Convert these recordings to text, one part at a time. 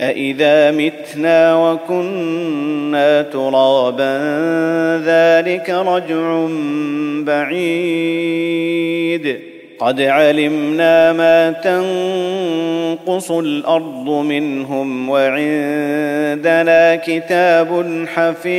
أإذا متنا وكنا ترابا ذلك رجع بعيد قد علمنا ما تنقص الأرض منهم وعندنا كتاب حفيظ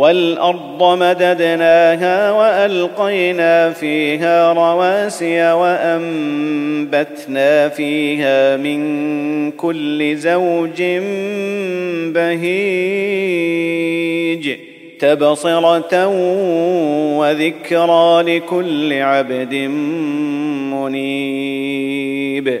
والأرض مددناها وألقينا فيها رواسي وأنبتنا فيها من كل زوج بهيج تبصرة وذكرى لكل عبد منيب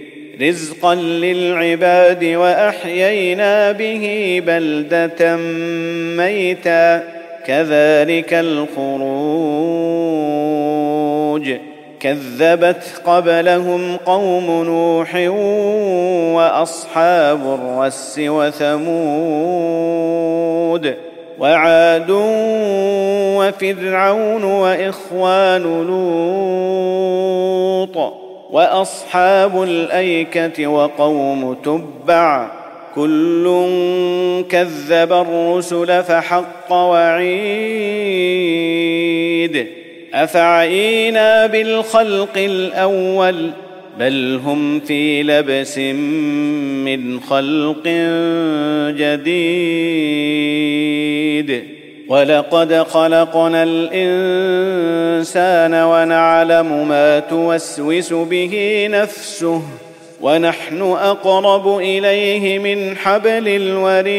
رزقا للعباد واحيينا به بلده ميتا كذلك الخروج كذبت قبلهم قوم نوح واصحاب الرس وثمود وعاد وفرعون واخوان لوط وأصحاب الأيكة وقوم تبع كل كذب الرسل فحق وعيد أفعينا بالخلق الأول بل هم في لبس من خلق جديد ولقد خلقنا الانسان ونعلم ما توسوس به نفسه ونحن اقرب اليه من حبل الوريد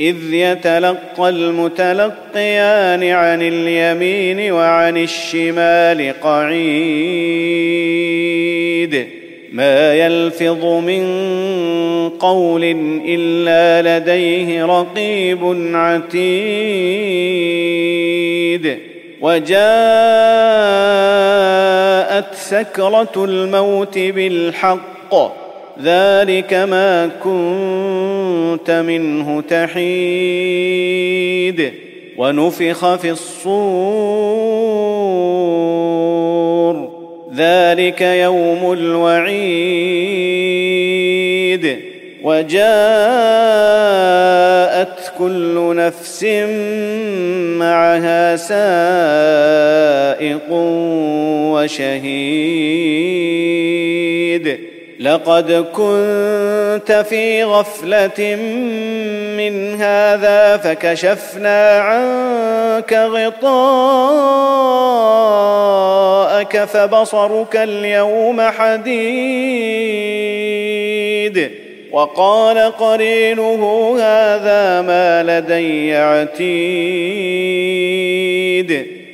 اذ يتلقى المتلقيان عن اليمين وعن الشمال قعيد ما يلفظ من قول إلا لديه رقيب عتيد. وجاءت سكرة الموت بالحق ذلك ما كنت منه تحيد. ونفخ في الصور ذلك يوم الوعيد. وجاءت كل نفس معها سائق وشهيد. لقد كنت في غفلة من هذا فكشفنا عنك غطاءك فبصرك اليوم حديد. وقال قرينه هذا ما لدي عتيد.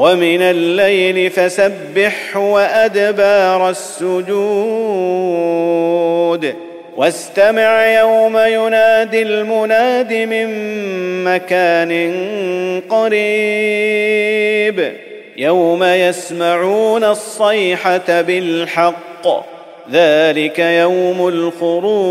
ومن الليل فسبح وأدبار السجود. واستمع يوم ينادي المناد من مكان قريب. يوم يسمعون الصيحة بالحق. ذلك يوم الخروج.